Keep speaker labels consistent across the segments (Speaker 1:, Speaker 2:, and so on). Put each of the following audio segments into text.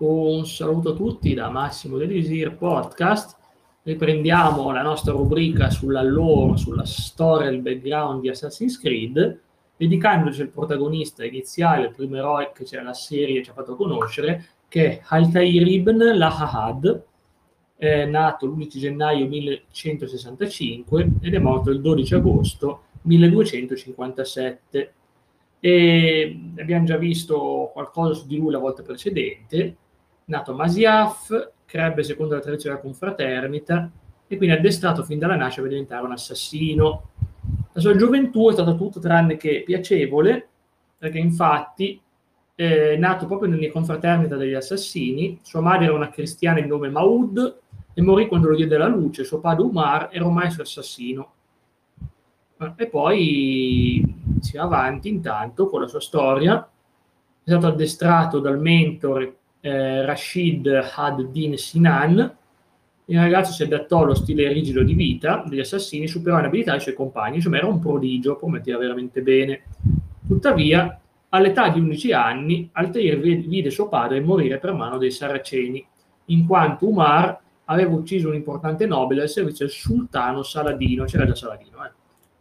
Speaker 1: Un saluto a tutti da Massimo Delisir Podcast. Riprendiamo la nostra rubrica sulla lore, sulla storia e il background di Assassin's Creed, dedicandoci al protagonista iniziale, il primo eroe che la serie ci ha fatto conoscere, che è Altair ibn Lahad, è nato l'11 gennaio 1165 ed è morto il 12 agosto 1257. E abbiamo già visto qualcosa su di lui la volta precedente, nato a Masiaf, crebbe secondo la tradizione della confraternita e quindi addestrato fin dalla nascita per diventare un assassino. La sua gioventù è stata tutto tranne che piacevole, perché infatti eh, nato proprio nelle confraternita degli assassini, sua madre era una cristiana di nome Maud e morì quando lo diede la luce, suo padre Umar era un maestro assassino. E poi si va avanti intanto con la sua storia, è stato addestrato dal mentore eh, Rashid ad-Din Sinan, il ragazzo si adattò allo stile rigido di vita degli assassini, superò in abilità i suoi compagni, insomma era un prodigio, prometteva veramente bene. Tuttavia, all'età di 11 anni, Altair vide suo padre morire per mano dei saraceni, in quanto Umar aveva ucciso un importante nobile al servizio del sultano Saladino, c'era già Saladino, eh.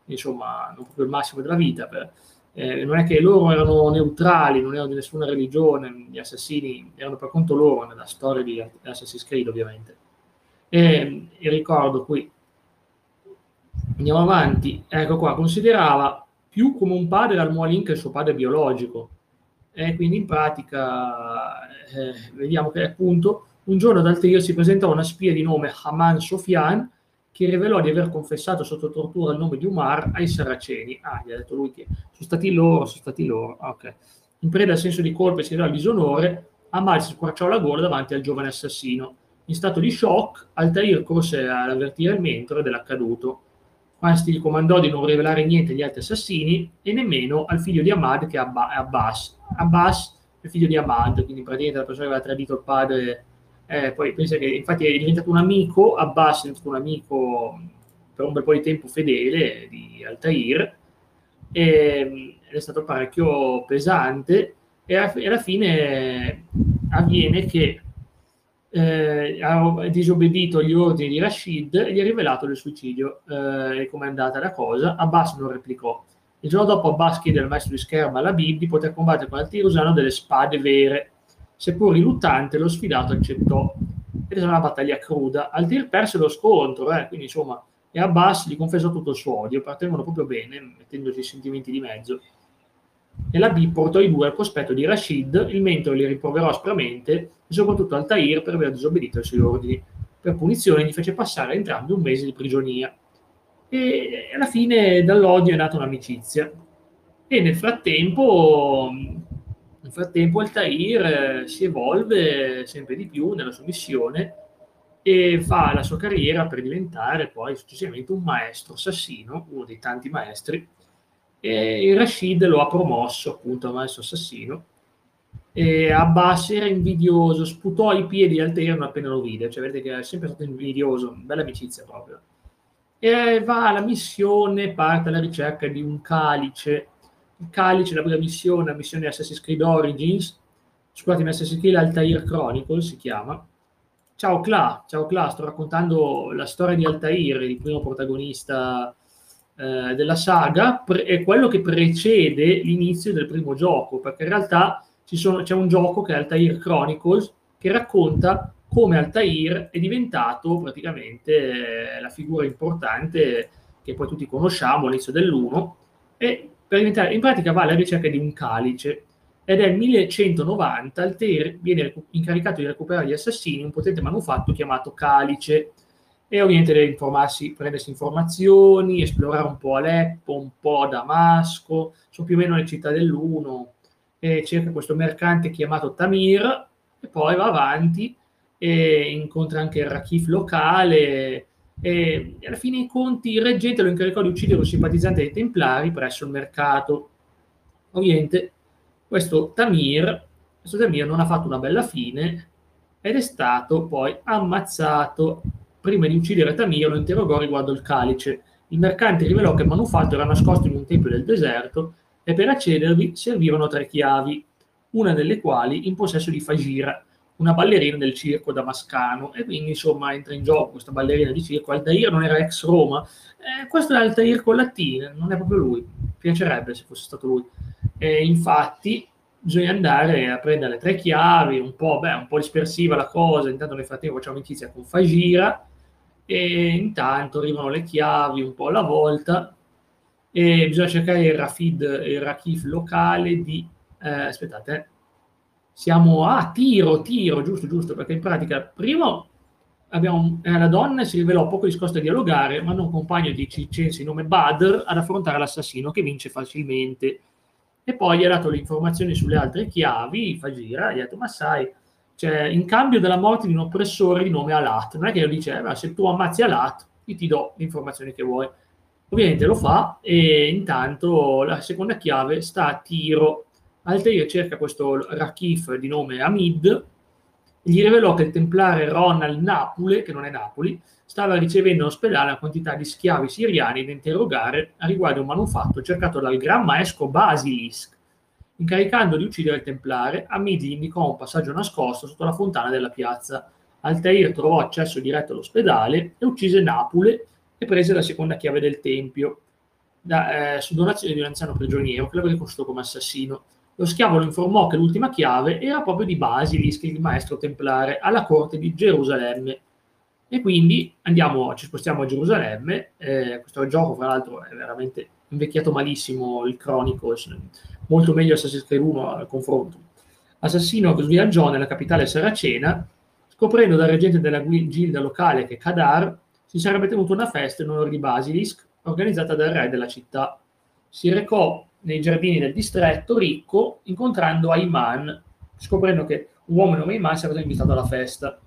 Speaker 1: insomma, non proprio il massimo della vita, per, eh, non è che loro erano neutrali, non erano di nessuna religione, gli assassini erano per conto loro nella storia di Assassin's Creed ovviamente. E, e ricordo qui, andiamo avanti, ecco qua, considerava più come un padre al-Mualin che il suo padre biologico. E quindi in pratica eh, vediamo che appunto un giorno ad Altair si presentò una spia di nome Haman Sofian che rivelò di aver confessato sotto tortura il nome di Umar ai Saraceni. Ah, gli ha detto lui che sono stati loro, sono stati loro. Ok. In preda al senso di colpa e si al disonore, Amal si squarciò la gola davanti al giovane assassino. In stato di shock, Altair corse ad avvertire il mentore dell'accaduto. Questi gli comandò di non rivelare niente agli altri assassini e nemmeno al figlio di Ahmad che è Abbas. Abbas è figlio di Ahmad, quindi praticamente la persona che aveva tradito il padre eh, poi pensa che infatti è diventato un amico, Abbas è diventato un amico per un bel po' di tempo fedele di Altair e, ed è stato parecchio pesante e, alla fine avviene che eh, ha disobbedito agli ordini di Rashid e gli ha rivelato il suicidio eh, come è andata la cosa. Abbas non replicò. Il giorno dopo Abbas chiede al maestro di scherma, alla Bib, di poter combattere con Altair usando delle spade vere Seppur riluttante, lo sfidato accettò. Ed è una battaglia cruda. Altir perse lo scontro, eh, quindi insomma, e Abbas gli confessò tutto il suo odio, partevano proprio bene, mettendosi i sentimenti di mezzo. E la B portò i due al cospetto di Rashid, il mentore li rimproverò aspramente e soprattutto Altair per aver disobbedito ai suoi ordini. Per punizione gli fece passare entrambi un mese di prigionia. E alla fine dall'odio è nata un'amicizia. E nel frattempo nel frattempo Altair eh, si evolve sempre di più nella sua missione e fa la sua carriera per diventare poi successivamente un maestro assassino, uno dei tanti maestri, e il Rashid lo ha promosso appunto a maestro assassino. E Abbas era invidioso, sputò ai piedi di Altair appena lo vide, cioè vedete che è sempre stato invidioso, bella amicizia proprio. E va alla missione, parte alla ricerca di un calice il Calice, la prima missione, la missione Assassin's Creed Origins, scusatemi, Assassin's Creed Altair Chronicle si chiama. Ciao Cla, ciao Cla, sto raccontando la storia di Altair, il primo protagonista eh, della saga, pre- è quello che precede l'inizio del primo gioco, perché in realtà sono, c'è un gioco che è Altair Chronicles, che racconta come Altair è diventato praticamente eh, la figura importante che poi tutti conosciamo all'inizio dell'1 e per diventare, in pratica va alla ricerca di un calice ed è nel 1190 Altair viene incaricato di recuperare gli assassini un potente manufatto chiamato calice. E ovviamente deve informarsi, prendersi informazioni, esplorare un po' Aleppo, un po' Damasco, sono più o meno le città dell'uno e cerca questo mercante chiamato Tamir e poi va avanti e incontra anche il Rakif locale e alla fine dei conti il reggente lo incaricò di uccidere un simpatizzante dei Templari presso il mercato. Ovviamente questo Tamir, questo Tamir non ha fatto una bella fine ed è stato poi ammazzato. Prima di uccidere Tamir lo interrogò riguardo il calice. Il mercante rivelò che il manufatto era nascosto in un tempio del deserto e per accedervi servivano tre chiavi, una delle quali in possesso di Fagira, una ballerina del circo damascano e quindi insomma entra in gioco questa ballerina di circo. Altair non era ex Roma, eh, questo è Altair con Latina, non è proprio lui, piacerebbe se fosse stato lui. E infatti bisogna andare a prendere le tre chiavi, un po', beh, un po' dispersiva la cosa, intanto nel frattempo facciamo amicizia con Fagira e intanto arrivano le chiavi un po' alla volta e bisogna cercare il Rafid, il Rakif locale di... Eh, aspettate, eh. Siamo a tiro, tiro, giusto, giusto, perché in pratica primo abbiamo, eh, la donna si rivelò poco discosta a dialogare, ma un compagno di Cicensi nome Badr ad affrontare l'assassino che vince facilmente. E poi gli ha dato le informazioni sulle altre chiavi, Fagira, gli ha detto, ma sai, cioè, in cambio della morte di un oppressore di nome Alat, non è che lo diceva, se tu ammazzi Alat, io ti do le informazioni che vuoi. Ovviamente lo fa e intanto la seconda chiave sta a tiro. Altair cerca questo Rakif di nome Amid, gli rivelò che il templare Ronald Napule, che non è Napoli, stava ricevendo in ospedale una quantità di schiavi siriani da interrogare a riguardo un manufatto cercato dal gran maestro Basilisk. Incaricando di uccidere il templare, Amid gli indicò un passaggio nascosto sotto la fontana della piazza. Altair trovò accesso diretto all'ospedale e uccise Napule e prese la seconda chiave del tempio, da, eh, su donazione di un anziano prigioniero che lo riconosciuto come assassino. Lo schiavo lo informò che l'ultima chiave era proprio di Basilisc, il maestro templare, alla corte di Gerusalemme. E quindi andiamo, ci spostiamo a Gerusalemme. Eh, questo gioco, fra l'altro, è veramente invecchiato malissimo il Chronicles, molto meglio Assassin's Creed 1 al confronto. Assassino che viaggiò nella capitale saracena, scoprendo dal reggente della gilda locale che Kadar si sarebbe tenuta una festa in onore di Basilisk, organizzata dal re della città. Si recò nei giardini del distretto ricco, incontrando Ayman, scoprendo che un uomo nome Ayman sarebbe invitato alla festa.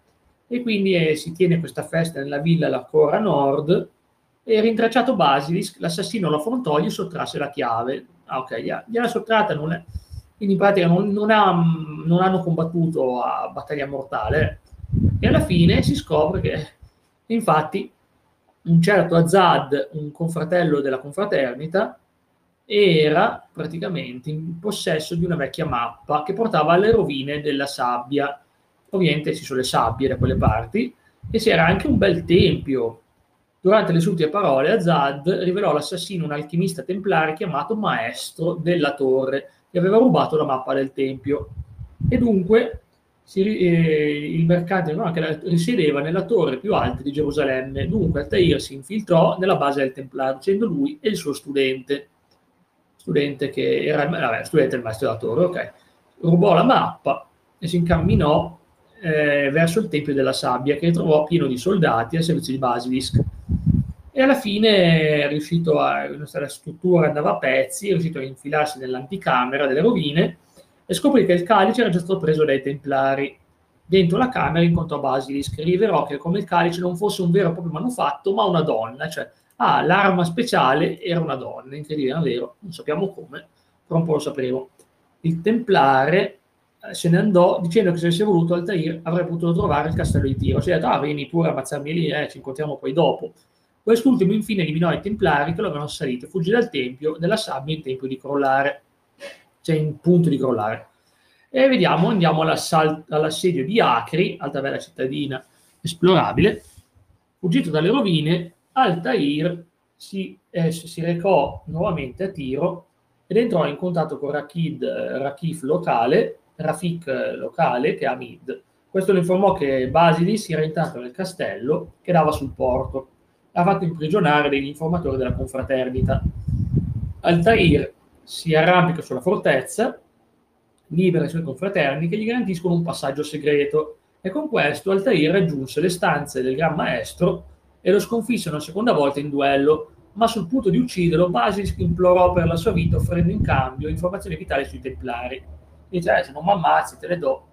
Speaker 1: E quindi eh, si tiene questa festa nella villa La Cora Nord, e rintracciato Basilisk, l'assassino lo affrontò e gli sottrasse la chiave. Ah, ok, gliela sottratta, non è, quindi in pratica non, non, ha, non hanno combattuto a battaglia mortale. E alla fine si scopre che Infatti, un certo Azad, un confratello della confraternita, era praticamente in possesso di una vecchia mappa che portava alle rovine della sabbia. Ovviamente ci sono le sabbie da quelle parti e c'era anche un bel tempio. Durante le sue ultime parole, Azad rivelò l'assassino un alchimista templare chiamato Maestro della Torre, che aveva rubato la mappa del tempio. E dunque si, eh, il mercante no, che risiedeva nella torre più alta di Gerusalemme. Dunque Altair si infiltrò nella base del Templare, essendo lui e il suo studente, studente che era vabbè, studente del maestro della torre, ok. Rubò la mappa e si incamminò eh, verso il Tempio della Sabbia, che trovò pieno di soldati al servizio di Basilisk. E alla fine è riuscito a, la struttura andava a pezzi, è riuscito a infilarsi nell'anticamera delle rovine e scoprì che il calice era già stato preso dai Templari. Dentro la camera incontrò Basilisk rivelò che come il calice non fosse un vero e proprio manufatto, ma una donna, cioè ah, l'arma speciale era una donna, incredibile, è vero, non sappiamo come, però un po' lo sapevo. Il Templare eh, se ne andò dicendo che se avesse voluto Altair avrebbe potuto trovare il castello di Tiro. Si è detto, ah, vieni pure a ammazzarmi lì, eh, ci incontriamo poi dopo. Quest'ultimo infine eliminò i Templari che lo avevano assalito fuggì dal Tempio della sabbia in tempo di crollare c'è in punto di crollare. E vediamo, andiamo all'assedio di Acri, alta bella cittadina esplorabile. Fuggito dalle rovine, Altair si, eh, si recò nuovamente a Tiro ed entrò in contatto con Rakid, Rakif locale, Rafik locale, che è Amid. Questo lo informò che Basili si era entrato nel castello che dava sul porto. Ha fatto imprigionare degli informatori della confraternita. Altair si arrampica sulla fortezza, libera i suoi confraterni che gli garantiscono un passaggio segreto e con questo Altair raggiunse le stanze del Gran Maestro e lo sconfisse una seconda volta in duello, ma sul punto di ucciderlo Basilisk implorò per la sua vita offrendo in cambio informazioni vitali sui Templari. Dice, eh, se non mi ammazzi te le do.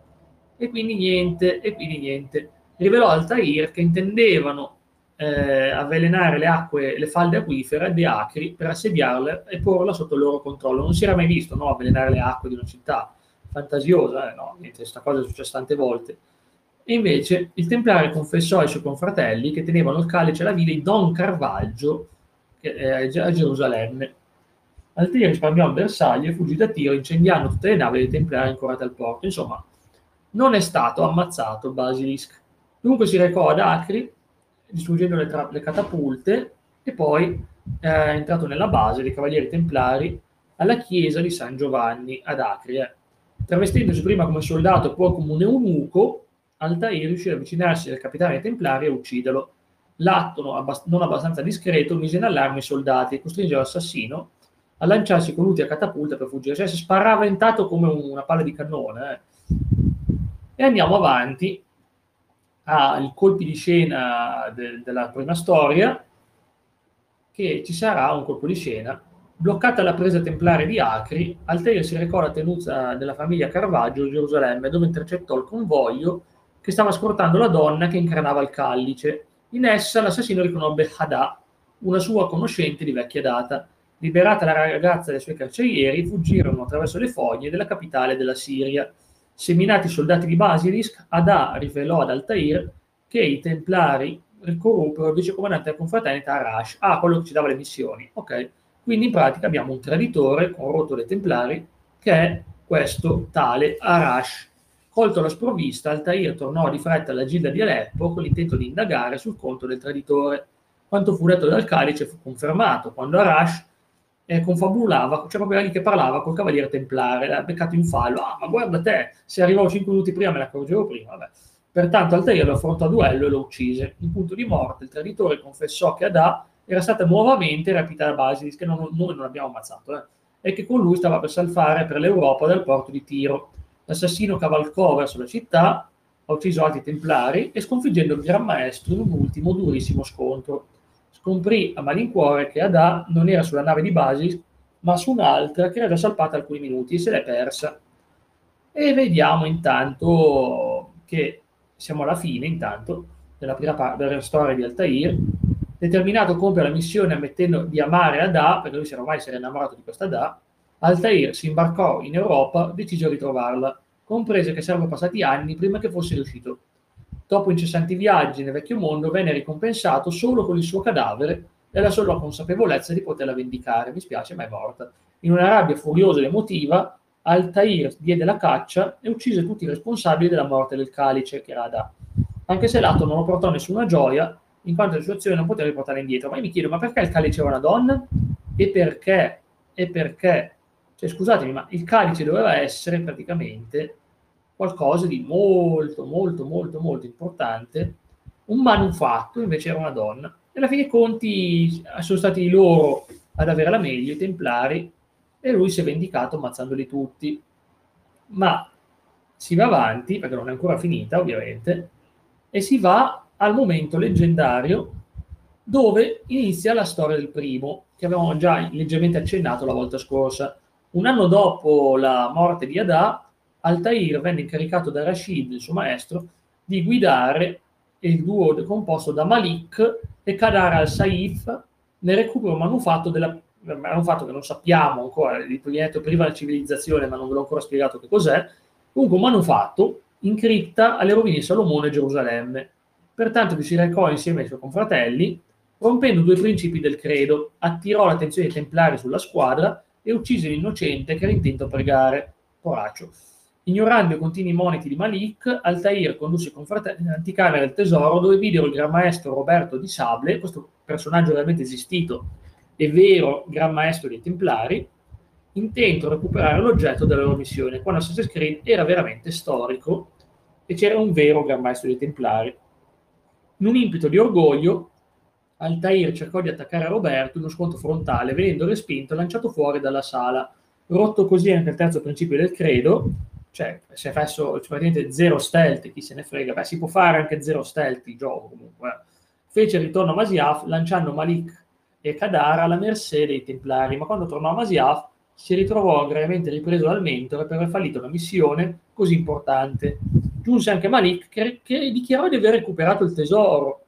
Speaker 1: E quindi niente, e quindi niente. Rivelò Altair che intendevano eh, avvelenare le acque, le falde acquifere di Acri per assediarle e porla sotto il loro controllo. Non si era mai visto no, avvelenare le acque di una città fantasiosa, eh, no, niente, questa cosa è successa tante volte. E invece il Templare confessò ai suoi confratelli che tenevano il calice alla villa di Don Carvaggio a Gerusalemme. Altair risparmiò a bersaglio e fuggì da Tiro incendiando tutte le navi dei Templari ancorate al porto. Insomma, non è stato ammazzato Basilisk. Dunque si recò ad Acri, distruggendo le, tra- le catapulte, e poi è entrato nella base dei Cavalieri Templari alla chiesa di San Giovanni ad Acri. Eh. Travestendosi prima come soldato poi come un eunuco, Altair riuscì ad avvicinarsi al capitano Templari e ucciderlo. L'atto non abbastanza discreto mise in allarme i soldati e costringe l'assassino a lanciarsi con lui a catapulta per fuggire. Cioè si sparava intanto come una palla di cannone. Eh. E andiamo avanti ai colpi di scena de- della prima storia, che ci sarà un colpo di scena. Bloccata la presa templare di Acri, Altair si recò alla tenuta della famiglia Caravaggio a Gerusalemme, dove intercettò il convoglio che stava scortando la donna che incarnava il callice. In essa l'assassino riconobbe Hadà, una sua conoscente di vecchia data. Liberata la ragazza dai suoi carcerieri, fuggirono attraverso le fogne della capitale della Siria. Seminati i soldati di Basilisk, Adà rivelò ad Altair che i templari corruppero il vicecomandante della confraternita Arash. Ah, quello che ci dava le missioni. Ok. Quindi in pratica abbiamo un traditore corrotto dai templari che è questo tale Arash. Colto alla sprovvista, Altair tornò di fretta alla gilda di Aleppo con l'intento di indagare sul conto del traditore. Quanto fu detto dal calice fu confermato quando Arash eh, confabulava, c'era proprio lì che parlava col cavaliere templare, l'ha beccato in fallo, ah ma guarda te, se arrivavo 5 minuti prima me ne accorgevo prima, vabbè. Pertanto Altair lo affrontò a duello e lo uccise. In punto di morte il traditore confessò che Adà era stata nuovamente rapita da Basilis, che non, noi non abbiamo ammazzato, eh, e che con lui stava per salvare per l'Europa dal porto di Tiro. L'assassino cavalcò verso la città, ha ucciso altri templari e sconfiggendo il Gran Maestro in un ultimo durissimo scontro Scomprì a malincuore che Adà non era sulla nave di Basis, ma su un'altra che era già salpata alcuni minuti e se l'è persa. E vediamo intanto che siamo alla fine, intanto, della prima parte della storia di Altair. Determinato a compiere la missione ammettendo di amare Adà, perché lui si era ormai si era innamorato di questa Adà, Altair si imbarcò in Europa, decise di ritrovarla, comprese che sarebbero passati anni prima che fosse riuscito dopo incessanti viaggi nel vecchio mondo, venne ricompensato solo con il suo cadavere e la sola consapevolezza di poterla vendicare. Mi spiace, ma è morta. In una rabbia furiosa ed emotiva, Altair diede la caccia e uccise tutti i responsabili della morte del calice, che era Adà. Anche se l'atto non lo portò nessuna gioia, in quanto le sue azioni non poteva riportare indietro. Ma io mi chiedo, ma perché il calice era una donna? E perché? E perché? Cioè, scusatemi, ma il calice doveva essere praticamente qualcosa di molto, molto, molto, molto importante, un manufatto invece era una donna. E alla fine dei conti sono stati loro ad avere la meglio, i templari, e lui si è vendicato ammazzandoli tutti. Ma si va avanti, perché non è ancora finita ovviamente, e si va al momento leggendario dove inizia la storia del primo, che avevamo già leggermente accennato la volta scorsa. Un anno dopo la morte di Adà, Altair venne incaricato da Rashid, il suo maestro, di guidare il duo composto da Malik e Kadar al-Saif nel recupero manufatto della manufatto che non sappiamo ancora, di progetto prima della civilizzazione, ma non ve l'ho ancora spiegato che cos'è, comunque un manufatto in cripta alle rovine di Salomone e Gerusalemme. Pertanto vi si recò insieme ai suoi confratelli, rompendo due principi del credo, attirò l'attenzione dei templari sulla squadra e uccise l'innocente che era intento a pregare. Poraccio. Ignorando i continui moniti di Malik, Altair condusse i confratelli nell'anticamera del tesoro dove videro il gran maestro Roberto di Sable, questo personaggio realmente esistito e vero gran maestro dei Templari, intento a recuperare l'oggetto della loro missione, quando Assassin's Creed era veramente storico e c'era un vero gran maestro dei Templari. In un impeto di orgoglio, Altair cercò di attaccare Roberto in uno scontro frontale, venendo respinto e lanciato fuori dalla sala. Rotto così anche il terzo principio del credo, cioè se cioè, praticamente zero stealth, chi se ne frega, beh si può fare anche zero stealth il gioco comunque. Fece il ritorno a Masiaf lanciando Malik e Kadar alla mercé dei Templari, ma quando tornò a Masiaf si ritrovò gravemente ripreso dal mentore per aver fallito una missione così importante. Giunse anche Malik che, che dichiarò di aver recuperato il tesoro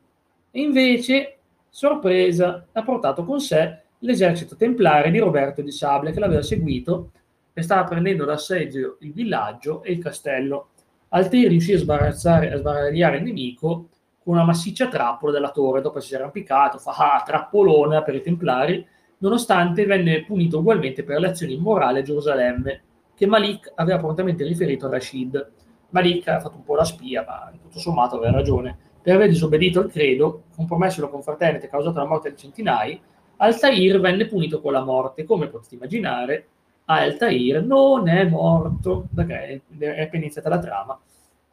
Speaker 1: e invece, sorpresa, ha portato con sé l'esercito templare di Roberto di Sable che l'aveva seguito e stava prendendo d'assedio il villaggio e il castello. Altair riuscì a sbarazzare, a sbaragliare il nemico con una massiccia trappola della torre, dopo si era arrampicato, fa ah, trappolona per i templari, nonostante venne punito ugualmente per le azioni immorali a Gerusalemme, che Malik aveva prontamente riferito a Rashid. Malik ha fatto un po' la spia, ma tutto sommato aveva ragione. Per aver disobbedito al credo, compromesso la confraternita e causato la morte di centinaia, Altair venne punito con la morte. Come potete immaginare, Altair non è morto, perché è appena iniziata la trama.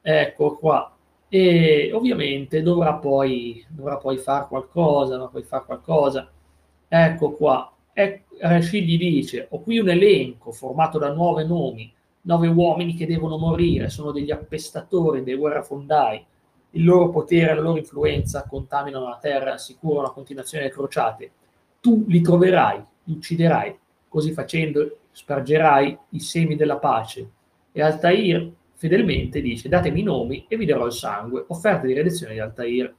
Speaker 1: Ecco qua. E ovviamente dovrà poi, dovrà poi fare qualcosa, dovrà poi fare qualcosa. Ecco qua. E Rashid gli dice, ho qui un elenco formato da nove nomi, nove uomini che devono morire, sono degli appestatori, dei guerrafondai, il loro potere e la loro influenza contaminano la terra, assicurano la continuazione delle crociate. Tu li troverai, li ucciderai, così facendo spargerai i semi della pace. E Altair fedelmente dice, datemi i nomi e vi darò il sangue, offerta di redenzione di Altair,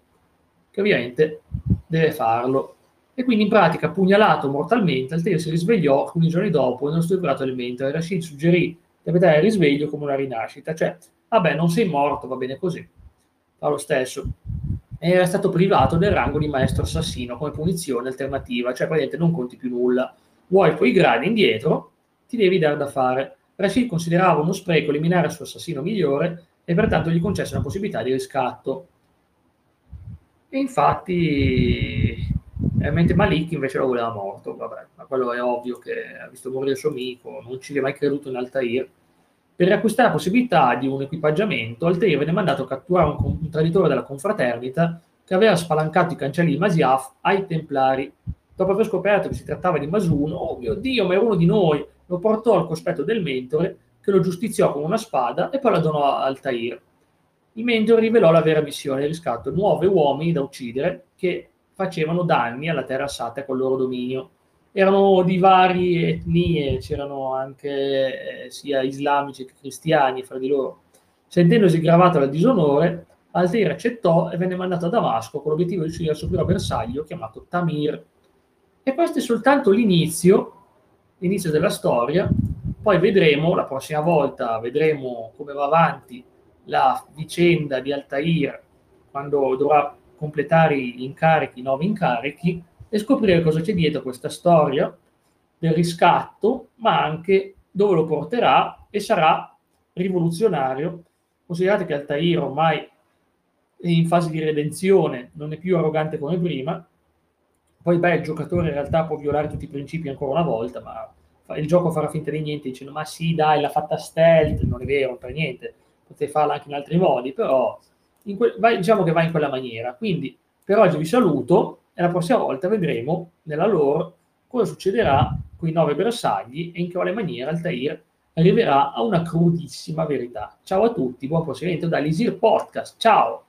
Speaker 1: che ovviamente deve farlo e quindi in pratica pugnalato mortalmente, Altair si risvegliò alcuni giorni dopo e non stuprato del mentre. Rashid suggerì di interpretare il risveglio come una rinascita, cioè, vabbè, non sei morto, va bene così. Fa lo stesso. Era stato privato del rango di maestro assassino come punizione alternativa, cioè praticamente non conti più nulla. Vuoi poi gradi indietro, ti devi dare da fare. Rashid considerava uno spreco eliminare il suo assassino migliore e pertanto gli concesse una possibilità di riscatto. E infatti eh, mentre Malik invece lo voleva morto, vabbè, ma quello è ovvio che ha visto morire il suo amico, non ci aveva mai creduto in Altair. Per riacquistare la possibilità di un equipaggiamento, Altair venne mandato a catturare un, un traditore della confraternita che aveva spalancato i cancelli di Masiaf ai Templari. Dopo aver scoperto che si trattava di Masun, oh mio Dio, ma era uno di noi, lo portò al cospetto del mentore che lo giustiziò con una spada e poi la donò a Altair. Il mentore rivelò la vera missione di riscatto, nove uomini da uccidere che facevano danni alla terra assata col loro dominio. Erano di varie etnie, c'erano anche eh, sia islamici che cristiani fra di loro. Sentendosi gravato dal disonore, Altair accettò e venne mandato a Damasco con l'obiettivo di uccidere il suo primo bersaglio chiamato Tamir. E questo è soltanto l'inizio, l'inizio della storia. Poi vedremo, la prossima volta, vedremo come va avanti la vicenda di Altair quando dovrà completare gli incarichi, i nuovi incarichi e scoprire cosa c'è dietro questa storia del riscatto, ma anche dove lo porterà e sarà rivoluzionario. Considerate che Altair ormai è in fase di redenzione, non è più arrogante come prima. Poi, beh, il giocatore in realtà può violare tutti i principi ancora una volta, ma il gioco farà finta di niente dicendo ma sì, dai, l'ha fatta stealth, non è vero, per niente, potete farla anche in altri modi, però que- vai, diciamo che va in quella maniera. Quindi per oggi vi saluto e la prossima volta vedremo nella lore cosa succederà con i nove bersagli e in quale maniera Altair arriverà a una crudissima verità. Ciao a tutti, buon proseguimento dall'Isir Podcast. Ciao!